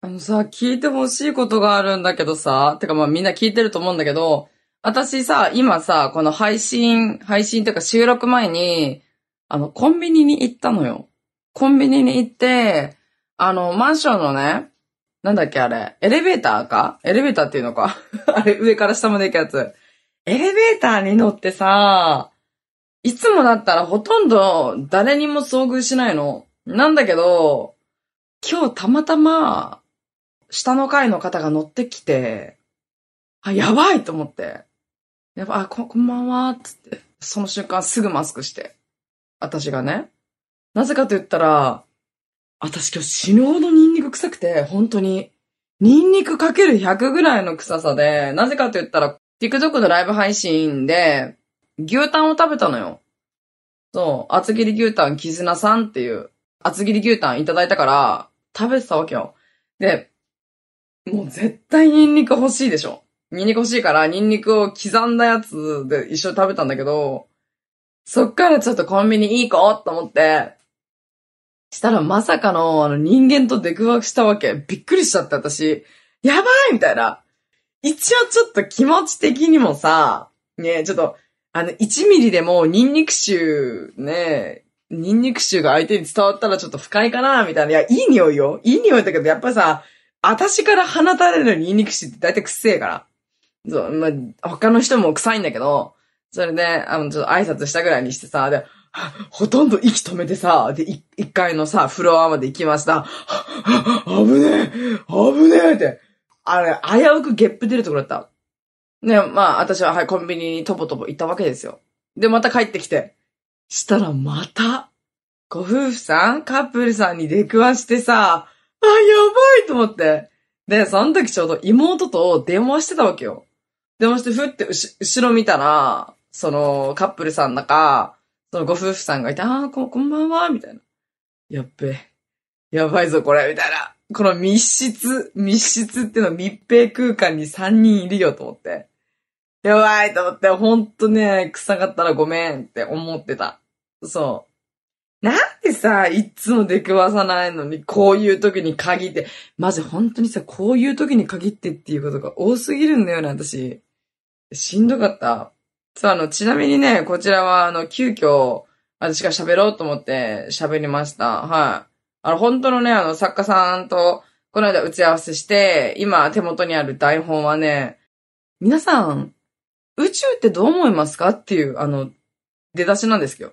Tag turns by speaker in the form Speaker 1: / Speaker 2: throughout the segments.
Speaker 1: あのさ、聞いてほしいことがあるんだけどさ、てかまあみんな聞いてると思うんだけど、私さ、今さ、この配信、配信っていうか収録前に、あの、コンビニに行ったのよ。コンビニに行って、あの、マンションのね、なんだっけあれ、エレベーターか？エレベーターっていうのか？あれ、上から下まで行くやつ。エレベーターに乗ってさ、いつもだったらほとんど誰にも遭遇しないの。なんだけど、今日たまたま、下の階の方が乗ってきて、あ、やばいと思って。やば、あ、こ、こんばんは、つって。その瞬間すぐマスクして。私がね。なぜかと言ったら、私今日死ぬほどニンニク臭くて、本当に。ニンニクかける100ぐらいの臭さで、なぜかと言ったら、TikTok のライブ配信で、牛タンを食べたのよ。そう、厚切り牛タン絆さんっていう、厚切り牛タンいただいたから、食べてたわけよ。で、もう絶対ニンニク欲しいでしょ。ニンニク欲しいから、ニンニクを刻んだやつで一緒に食べたんだけど、そっからちょっとコンビニ行こうと思って、したらまさかの、あの、人間と出くわしたわけ。びっくりしちゃって、私。やばいみたいな。一応ちょっと気持ち的にもさ、ねちょっと、あの、1ミリでもニンニク臭、ねニンニク臭が相手に伝わったらちょっと不快かなみたいな。いや、いい匂いよ。いい匂いだけど、やっぱさ、私から放たれるニンニク臭って大体くっせえから。そう、まあ、他の人も臭いんだけど、それで、あの、ちょっと挨拶したぐらいにしてさ、で、ほとんど息止めてさ、で、一階のさ、フロアまで行きました。はは危ねえ危ねえって。あれ、危うくゲップ出るところだった。ね、まあ、私は、はい、コンビニにとぼとぼ行ったわけですよ。で、また帰ってきて。したら、また、ご夫婦さんカップルさんに出くわしてさ、あ、やばいと思って。で、その時ちょうど妹と電話してたわけよ。電話して、ふって後ろ見たら、その、カップルさんだか、そのご夫婦さんがいて、ああ、こ、こんばんは、みたいな。やっべ。やばいぞ、これ、みたいな。この密室、密室っていうの密閉空間に3人いるよと思って。やばいと思って、ほんとね、臭かったらごめんって思ってた。そう。なんでさ、いつも出くわさないのに、こういう時に限って、マジ本当にさ、こういう時に限ってっていうことが多すぎるんだよね、私。しんどかった。そう、あの、ちなみにね、こちらは、あの、急遽、私が喋ろうと思って喋りました。はい。あの、本当のね、あの、作家さんと、この間打ち合わせして、今手元にある台本はね、皆さん、宇宙ってどう思いますかっていう、あの、出だしなんですよ。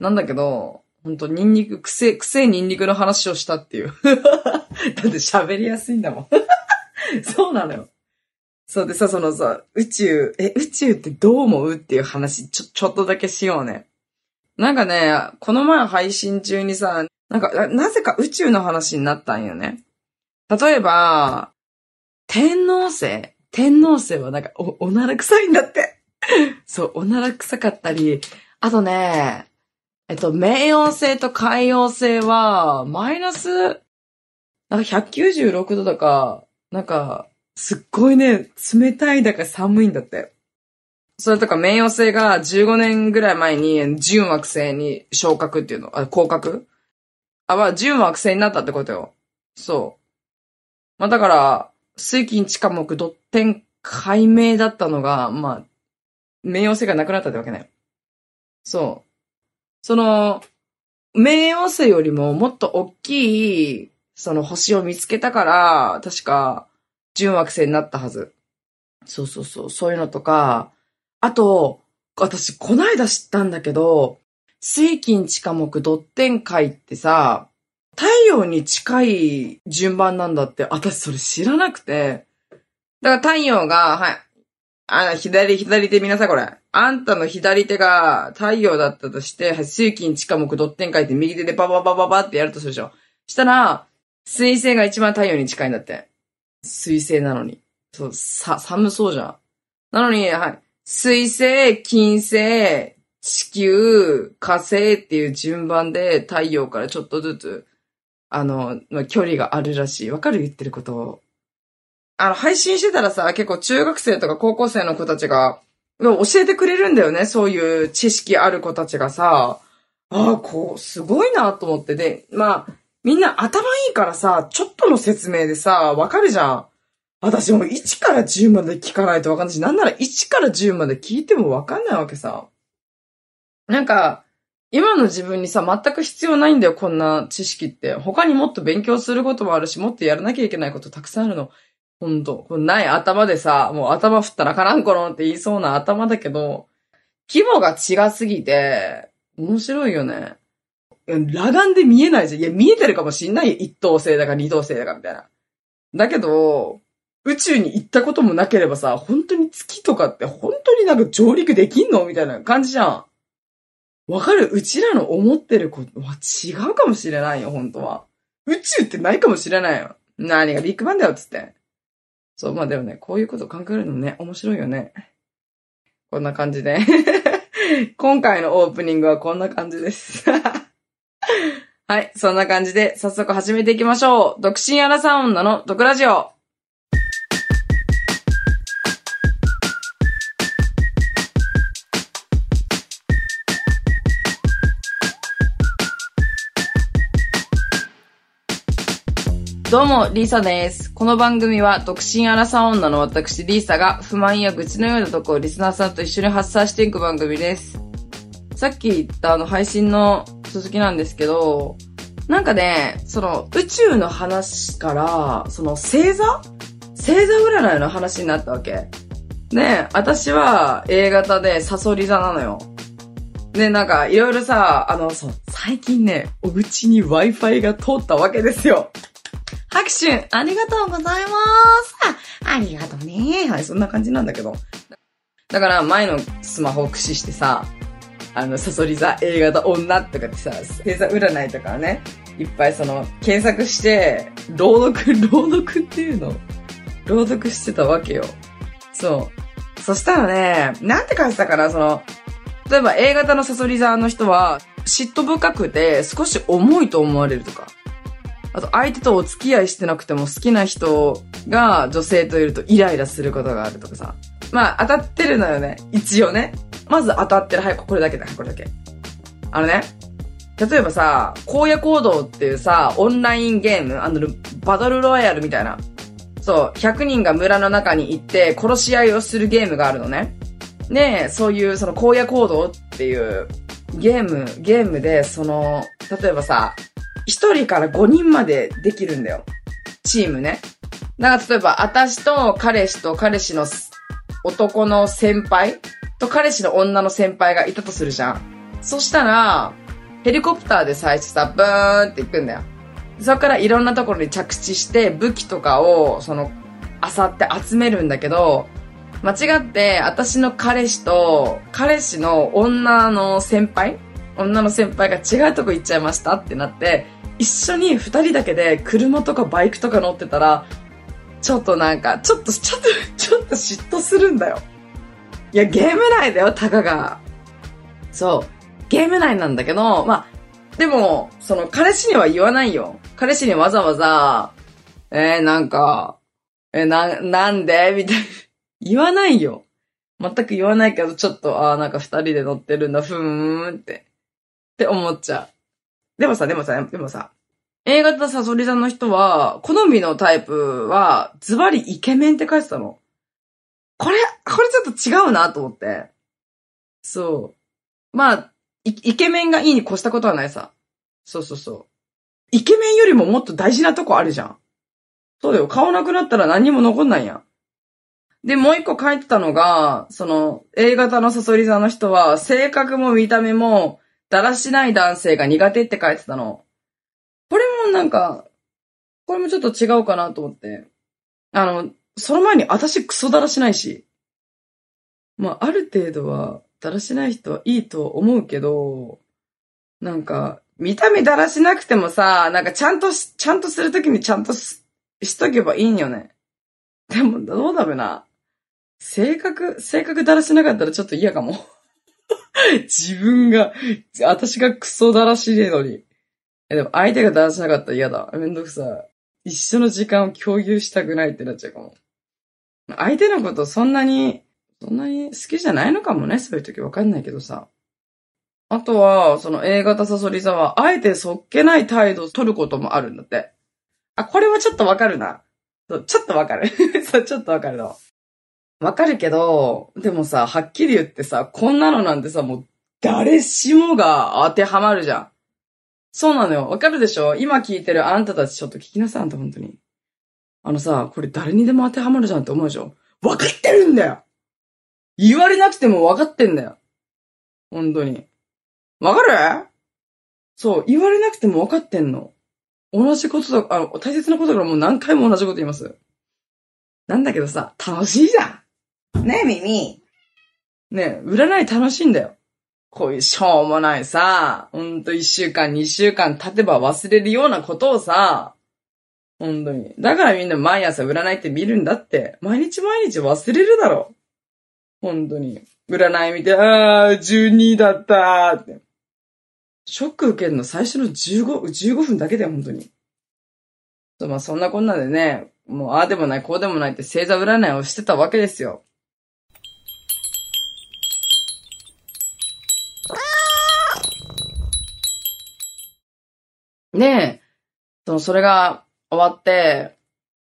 Speaker 1: なんだけど、本当ニンニク、くせ、くせニンニクの話をしたっていう。だって喋りやすいんだもん。そうなのよ。そうでさ、そのさ、宇宙、え、宇宙ってどう思うっていう話、ちょ、ちょっとだけしようね。なんかね、この前配信中にさ、なんか、ななぜか宇宙の話になったんよね。例えば、天皇星天皇星はなんか、お、おなら臭いんだって。そう、おなら臭かったり、あとね、えっと、冥王星と海王星は、マイナス、なんか196度だか、なんか、すっごいね、冷たいだか寒いんだって。それとか、冥王星が15年ぐらい前に、準惑星に昇格っていうの、あ、降格？あ、まあ、準惑星になったってことよ。そう。まあ、だから、水金地下木ドッテン解明だったのが、まあ、冥王星がなくなったってわけね。そう。その、冥王星よりももっと大きい、その星を見つけたから、確か、準惑星になったはず。そうそうそう、そういうのとか、あと、私、こないだ知ったんだけど、水金地下木ドッテン解ってさ、太陽に近い順番なんだって、私それ知らなくて。だから太陽が、はい。あ、左、左手見なさい、これ。あんたの左手が太陽だったとして、水金地下木ドッテン書いて右手でバババババってやるとするでしょ。したら、水星が一番太陽に近いんだって。水星なのに。そう、さ、寒そうじゃん。なのに、はい。水星、金星、地球、火星っていう順番で太陽からちょっとずつ、あの、ま距離があるらしい。わかる？言ってることを。あの、配信してたらさ、結構中学生とか高校生の子たちが、教えてくれるんだよね。そういう知識ある子たちがさ、ああ、こう、すごいなと思って。で、まあ、みんな頭いいからさ、ちょっとの説明でさ、わかるじゃん。私も1から10まで聞かないとわかんないし、なんなら1から10まで聞いてもわかんないわけさ。なんか、今の自分にさ、全く必要ないんだよ、こんな知識って。他にもっと勉強することもあるし、もっとやらなきゃいけないことたくさんあるの。ほんと。ない頭でさ、もう頭振ったらからんころって言いそうな頭だけど、規模が違すぎて、面白いよね。裸眼で見えないじゃん。いや、見えてるかもしんないよ。一等星だか二等星だかみたいな。だけど、宇宙に行ったこともなければさ、本当に月とかって本当になんか上陸できんの？みたいな感じじゃん。わかる？うちらの思ってることは違うかもしれないよ、本当は。宇宙ってないかもしれないよ。何がビッグバンだよ、つって。そう、まあでもね、こういうこと考えるのね、面白いよね。こんな感じで。今回のオープニングはこんな感じです。はい、そんな感じで早速始めていきましょう。独身アラサウンドの毒ラジオ。どうも、リーサです。この番組は、独身アラサ女の私、リーサが、不満や愚痴のようなとこをリスナーさんと一緒に発散していく番組です。さっき言ったあの、配信の続きなんですけど、なんかね、その、宇宙の話から、その、星座？星座占いの話になったわけ。で、私は A 型でサソリ座なのよ。で、なんか、いろいろさ、あの、そう、最近ね、お家に Wi-Fi が通ったわけですよ。拍手ありがとうございますあありがとうねはい、そんな感じなんだけど。だから前のスマホを駆使してさ、あの、サソリ座、映画だ、女とかってさ、星座占いとかね、いっぱいその、検索して、朗読、朗読っていうの朗読してたわけよ。そう。そしたらね、なんて書いてたかな、その、例えば A 型のサソリ座の人は、嫉妬深くて少し重いと思われるとか。あと相手とお付き合いしてなくても好きな人が女性といるとイライラすることがあるとかさ。まあ当たってるのよね。一応ね。まず当たってる。はい、これだけだ、これだけ。あのね。例えばさ、荒野行動っていうさ、オンラインゲーム、あの、バトルロイヤルみたいな。そう、100人が村の中に行って殺し合いをするゲームがあるのね。で、そういうその荒野行動っていうゲーム、ゲームで、その、例えばさ、1人から5人までできるんだよ。チームね。だから例えば、私と彼氏と彼氏の男の先輩？と彼氏の女の先輩がいたとするじゃん。そしたら、ヘリコプターで最初さ、ブーンって行くんだよ。そこからいろんなところに着地して武器とかを、その、漁って集めるんだけど、間違って、私の彼氏と、彼氏の女の先輩？女の先輩が違うとこ行っちゃいましたってなって、一緒に二人だけで車とかバイクとか乗ってたら、ちょっとなんか、ちょっと、ちょっと、ちょっと嫉妬するんだよ。いや、ゲーム内だよ、たかが。そう。ゲーム内なんだけど、まあ、でも、その、彼氏には言わないよ。彼氏にわざわざ、えー、なんか、えー、な、なんで？みたいな。言わないよ。全く言わないけど、ちょっと、ああ、なんか二人で乗ってるんだ、ふーんって。って思っちゃう。でもさ、でもさ、でもさ、A 型サソリ座の人は、好みのタイプは、ズバリイケメンって書いてたの。これ、これちょっと違うなと思って。そう。まあ、イケメンがいいに越したことはないさ。そうそうそう。イケメンよりももっと大事なとこあるじゃん。そうだよ。顔なくなったら何にも残んないやん。で、もう一個書いてたのが、その、A 型のサソリ座の人は、性格も見た目も、だらしない男性が苦手って書いてたの。これもなんか、これもちょっと違うかなと思って。あの、その前に私クソだらしないし。まあ、ある程度は、だらしない人はいいと思うけど、なんか、見た目だらしなくてもさ、なんかちゃんとし、ちゃんとするときにちゃんとししとけばいいんよね。でも、どうだろうな。性格、性格だらしなかったらちょっと嫌かも。自分が、私がクソだらしいのに。え、でも相手がだらしなかったら嫌だ。めんどくさい。一緒の時間を共有したくないってなっちゃうかも。相手のことそんなに、そんなに好きじゃないのかもね。そういう時わかんないけどさ。あとは、その A 型サソリ座は、あえてそっけない態度を取ることもあるんだって。あ、これはちょっとわかるな。そうちょっとわかる。そう、ちょっとわかるの。わかるけど、でもさ、はっきり言ってさ、こんなのなんてさ、もう、誰しもが当てはまるじゃん。そうなのよ。わかるでしょ？今聞いてるあんたたちちょっと聞きなさい、あんた本当に。あのさ、これ誰にでも当てはまるじゃんって思うでしょ？わかってるんだよ言われなくてもわかってんだよ。本当に。わかる？そう、言われなくてもわかってんの。同じことだ、あの、大切なことだからもう何回も同じこと言います。なんだけどさ、楽しいじゃん。ねえ、耳。ねえ、占い楽しいんだよ。こういうしょうもないさ、ほんと一週間、二週間経てば忘れるようなことをさ、本当に。だからみんな毎朝占いって見るんだって。毎日毎日忘れるだろ。本当に。占い見て、あー、12だったーって。ショック受けるの最初の15、15分だけだよ、本当に。まあそんなこんなでね、もうああでもない、こうでもないって星座占いをしてたわけですよ。ねえ、その、それが終わって、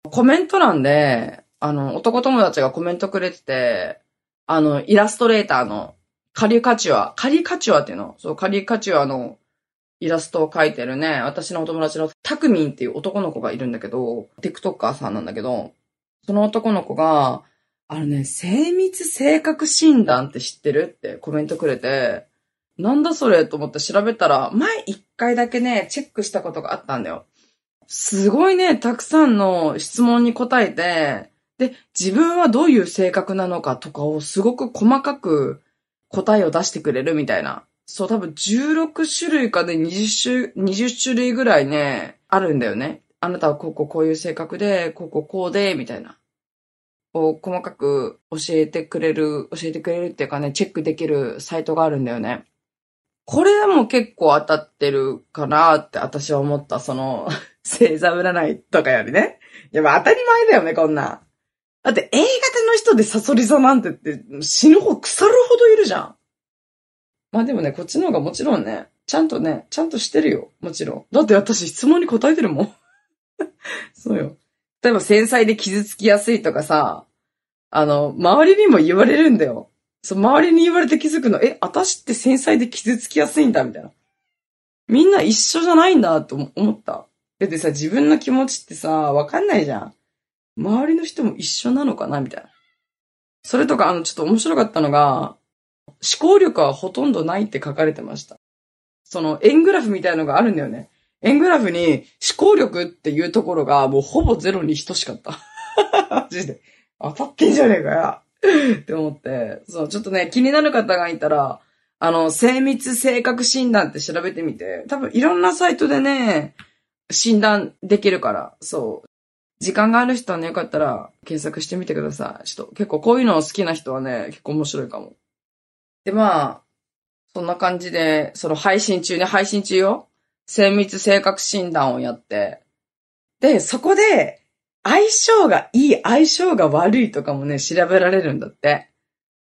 Speaker 1: コメント欄で、あの、男友達がコメントくれてて、あの、イラストレーターの、カリカチュア、カリカチュアっていうの？そう、カリカチュアのイラストを描いてるね、私のお友達のタクミンっていう男の子がいるんだけど、TikToker さんなんだけど、その男の子が、あのね、精密性格診断って知ってる？ってコメントくれて、なんだそれと思って調べたら、前一回だけね、チェックしたことがあったんだよ。すごいね、たくさんの質問に答えて、で、自分はどういう性格なのかとかをすごく細かく答えを出してくれるみたいな。そう、多分16種類かで20種、20種類ぐらいね、あるんだよね。あなたはこうこうこういう性格で、こうこうこうで、みたいな。を細かく教えてくれる、教えてくれるっていうかね、チェックできるサイトがあるんだよね。これでも結構当たってるかなって私は思った。その、星座占いとかよりね。いや、まあ当たり前だよね、こんな。だって A 型の人でサソリ座なんてって死ぬほど腐るほどいるじゃん。まあでもね、こっちの方がもちろんね、ちゃんとね、ちゃんとしてるよ。もちろん。だって私質問に答えてるもん。そうよ。例えば繊細で傷つきやすいとかさ、あの、周りにも言われるんだよ。そう、周りに言われて気づくの、え、私って繊細で傷つきやすいんだ、みたいな。みんな一緒じゃないんだ、と思った。だってさ、自分の気持ちってさ、わかんないじゃん。周りの人も一緒なのかな、みたいな。それとか、あの、ちょっと面白かったのが、思考力はほとんどないって書かれてました。その、円グラフみたいのがあるんだよね。円グラフに思考力っていうところがもうほぼゼロに等しかった。マジで。当たってんじゃねえかよ。って思って。そう、ちょっとね、気になる方がいたら、あの、精密性格診断って調べてみて、多分いろんなサイトでね、診断できるから、そう。時間がある人はね、よかったら検索してみてください。ちょっと結構こういうの好きな人はね、結構面白いかも。で、まあ、そんな感じで、その配信中ね、配信中よ。精密性格診断をやって。で、そこで、相性がいい、相性が悪いとかもね、調べられるんだって。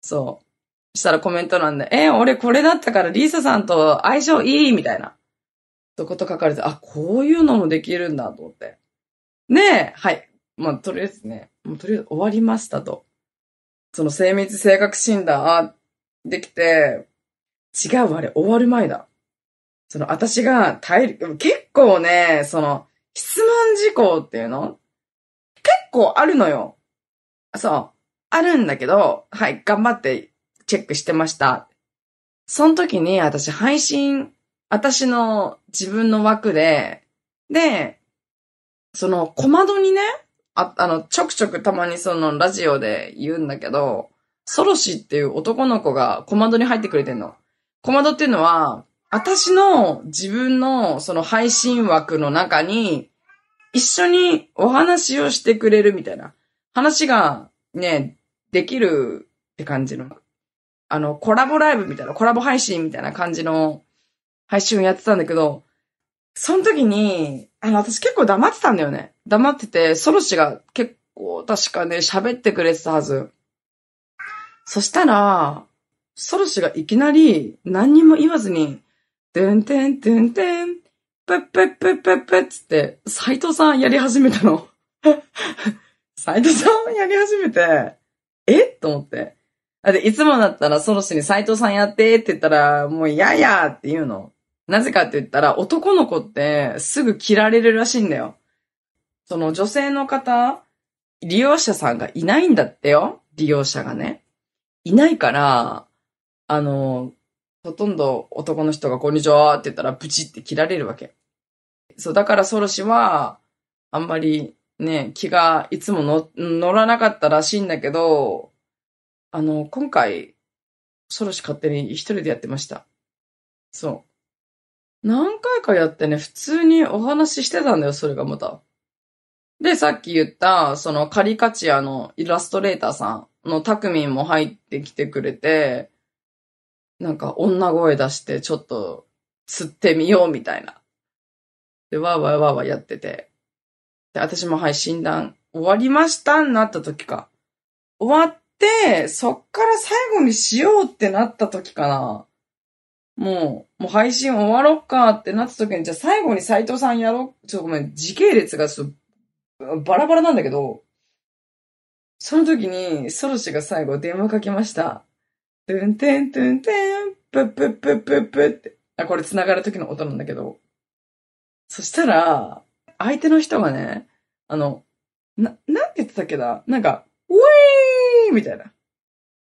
Speaker 1: そう。したらコメント欄で、え、俺これだったからリーサさんと相性いいみたいな。そこと書かれて、あ、こういうのもできるんだと思って。ねえ、はい。まあ、とりあえずね、もうとりあえず終わりましたと。その精密性格診断、あ、できて、違う、あれ、終わる前だ。その、私が耐える、結構ね、その、質問事項っていうの構あるのよ。そう。あるんだけど、はい、頑張ってチェックしてました。その時に私配信、私の自分の枠で、で、その小窓にね、あ、あの、ちょくちょくたまにそのラジオで言うんだけど、ソロシっていう男の子が小窓に入ってくれてんの。小窓っていうのは、私の自分のその配信枠の中に一緒にお話をしてくれるみたいな話がね、できるって感じの。あの、コラボライブみたいな、コラボ配信みたいな感じの配信をやってたんだけど、その時に、あの、私結構黙ってたんだよね。黙ってて、ソロシが結構確かね、喋ってくれてたはず。そしたら、ソロシがいきなり何にも言わずに、てんてんてんてん、ぺっぺっぺっぺっぺっつって、斎藤さんやり始めたの。斎藤さんやり始めて、え？と思って。だっていつもだったらソロシに斎藤さんやってって言ったら、もうややって言うの。なぜかって言ったら、男の子ってすぐ切られるらしいんだよ。その女性の方、利用者さんがいないんだってよ。利用者がね。いないから、あの、ほとんど男の人がこんにちはって言ったらブチって切られるわけ。そう、だからソロシは、あんまりね、気がいつも乗らなかったらしいんだけど、あの、今回、ソロシ勝手に一人でやってました。そう。何回かやってね、普通にお話ししてたんだよ、それがまた。で、さっき言った、そのカリカチアのイラストレーターさんのタクミンも入ってきてくれて、なんか女声出してちょっと釣ってみようみたいな。で、わーわーわーわーやってて。で、私もはい、診断終わりましたになった時か。終わって、そっから最後にしようってなった時かな。もう、もう配信終わろっかってなった時に、じゃあ最後に斎藤さんやろう。ちょっとごめん、時系列がちょっとバラバラなんだけど、その時に、ソロシが最後電話かけました。トゥンテントゥンテン、プップップップップって。あ、これ繋がる時の音なんだけど。そしたら、相手の人がね、あの、な、なんて言ってたっけな？なんか、ウィーみたいな。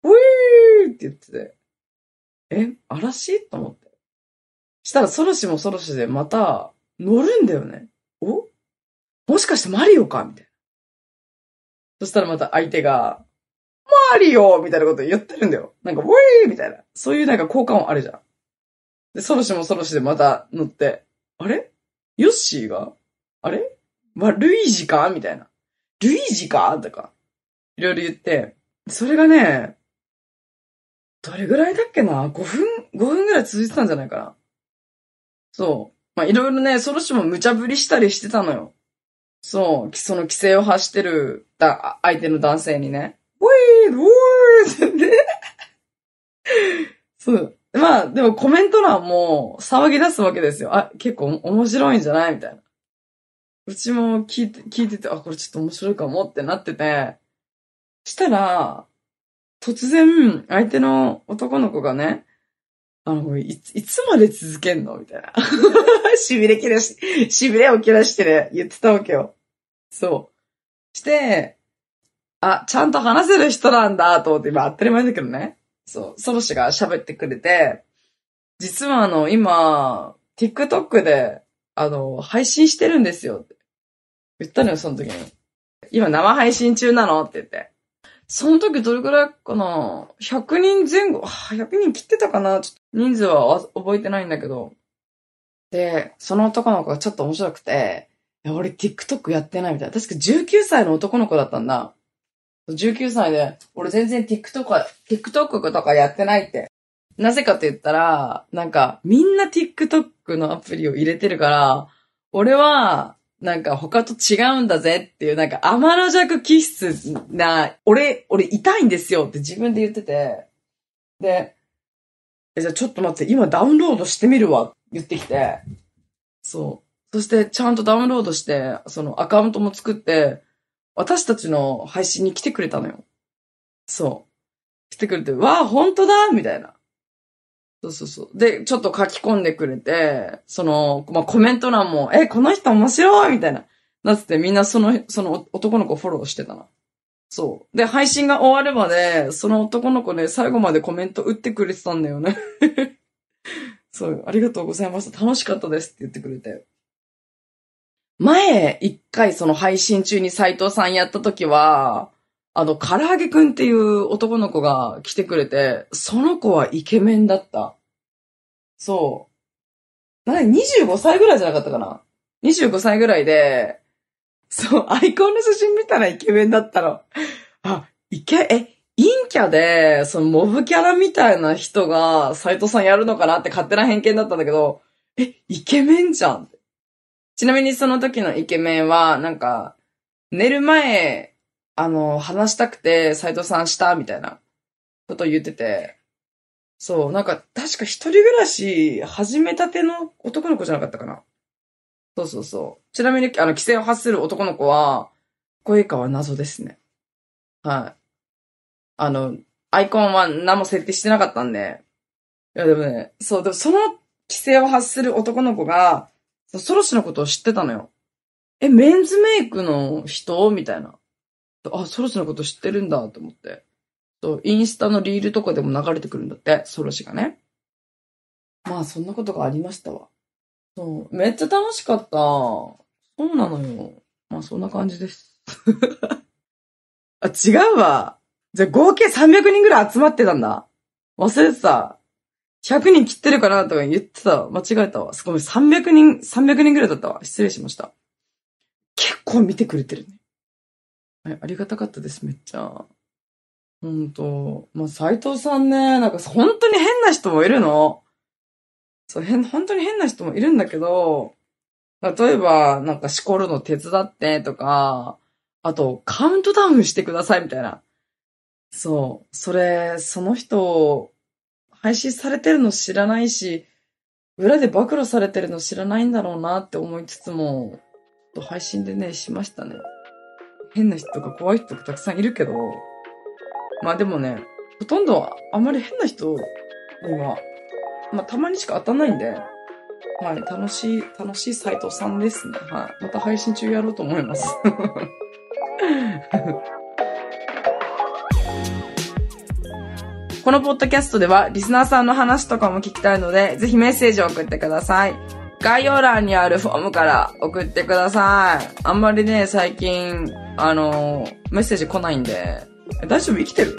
Speaker 1: ウィーって言ってて。え、嵐？と思って。したらソロシもソロシでまた乗るんだよね。お？もしかしてマリオか？みたいな。そしたらまた相手が、マリオみたいなこと言ってるんだよ。なんか、ウィーみたいな。そういうなんか効果音あるじゃん。で、ソロシもソロシでまた乗って、あれ？ヨッシーがあれ？わ、ルイージか？みたいな。ルイージか？とか。いろいろ言って、それがね、どれぐらいだっけな ?5 分、5分ぐらい続いてたんじゃないかな。そう。まあ、いろいろね、ソロシも無茶ぶりしたりしてたのよ。そう、その規制を発してるだ相手の男性にね、ウィーウィーってね。そう。まあ、でもコメント欄も騒ぎ出すわけですよ。あ、結構面白いんじゃない？みたいな。うちも聞いて、聞いてて、あ、これちょっと面白いかもってなってて、したら、突然、相手の男の子がね、あの、いつ、いつまで続けんの？みたいな。痺れ切らし、痺れを切らしてね、言ってたわけよ。そう。して、あ、ちゃんと話せる人なんだと思って、今当たり前だけどね。そう、ソロシが喋ってくれて、実はあの、今、TikTok で、あの、配信してるんですよって言ったのよ、その時に。今生配信中なのって言って。その時どれくらいかな ?100 人前後、100人切ってたかな？ちょっと人数は覚えてないんだけど。で、その男の子がちょっと面白くて、俺 TikTok やってないみたいな。確か19歳の男の子だったんだ。19歳で、俺全然 TikTok、TikTok とかやってないって。なぜかって言ったら、なんか、みんな TikTok のアプリを入れてるから、俺は、なんか他と違うんだぜっていう、なんか天の弱気質な、俺、俺痛いんですよって自分で言ってて、で、えじゃあちょっと待って、今ダウンロードしてみるわ、言ってきて、そう。そしてちゃんとダウンロードして、そのアカウントも作って、私たちの配信に来てくれたのよ。そう。来てくれて、わあ、本当だみたいな。そうそうそう。で、ちょっと書き込んでくれて、その、まあ、コメント欄も、え、この人面白いみたいな。なってて、みんなその、その男の子フォローしてたな。そう。で、配信が終わるまで、その男の子ね、最後までコメント打ってくれてたんだよね。そう、ありがとうございました。楽しかったですって言ってくれて。前、一回その配信中に斎藤さんやった時は、あの、唐揚げくんっていう男の子が来てくれて、その子はイケメンだった。そう。なに、25歳ぐらいじゃなかったかな ?25 歳ぐらいで、そう、アイコンの写真見たらイケメンだったの。あ、イケ、え、陰キャで、そのモブキャラみたいな人が斎藤さんやるのかなって勝手な偏見だったんだけど、え、イケメンじゃん。ちなみにその時のイケメンは、なんか、寝る前、あの、話したくて斎藤さんしたみたいなこと言ってて、そう、なんか、確か一人暮らし始めたての男の子じゃなかったかな。そうそうそう。ちなみに、あの、規制を発する男の子は、声かは謎ですね。はい。あの、アイコンは何も設定してなかったんで。いや、でもね、そう、でもその規制を発する男の子が、ソロシのことを知ってたのよ。え、メンズメイクの人？みたいな。あ、ソロシのこと知ってるんだと思って。そう、インスタのリールとかでも流れてくるんだって、ソロシがね。まあ、そんなことがありましたわ。そう、めっちゃ楽しかった。そうなのよ。まあ、そんな感じです。あ、違うわ。じゃ、合計300人ぐらい集まってたんだ。忘れてた。100人切ってるかなとか言ってた。間違えたわ。すごい、300人、300人ぐらいだったわ。失礼しました。結構見てくれてるね。はい、ありがたかったです、めっちゃ。ほんと。まあ、斎藤さんね、なんか本当に変な人もいるの。そう、変、本当に変な人もいるんだけど、例えば、なんかしこるの手伝ってとか、あと、カウントダウンしてくださいみたいな。そう。それ、その人、配信されてるの知らないし、裏で暴露されてるの知らないんだろうなって思いつつも、と配信でね、しましたね。変な人とか怖い人がたくさんいるけど、まあでもね、ほとんどあまり変な人には、まあたまにしか当たんないんで、はい、楽しい、楽しい斎藤さんですね。はい。また配信中やろうと思います。このポッドキャストではリスナーさんの話とかも聞きたいので、ぜひメッセージを送ってください。概要欄にあるフォームから送ってください。あんまりね、最近、あの、メッセージ来ないんで、え大丈夫？生きてる？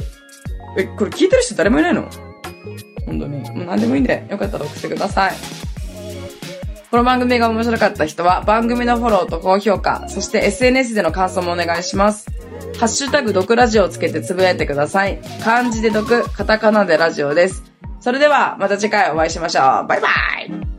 Speaker 1: え、これ聞いてる人誰もいないの？本当に？もう何でもいいんで、よかったら送ってください。この番組が面白かった人は番組のフォローと高評価、そして SNS での感想もお願いします。ハッシュタグ毒ラジオをつけてつぶやいてください。漢字で毒、カタカナでラジオです。それではまた次回お会いしましょう。バイバイ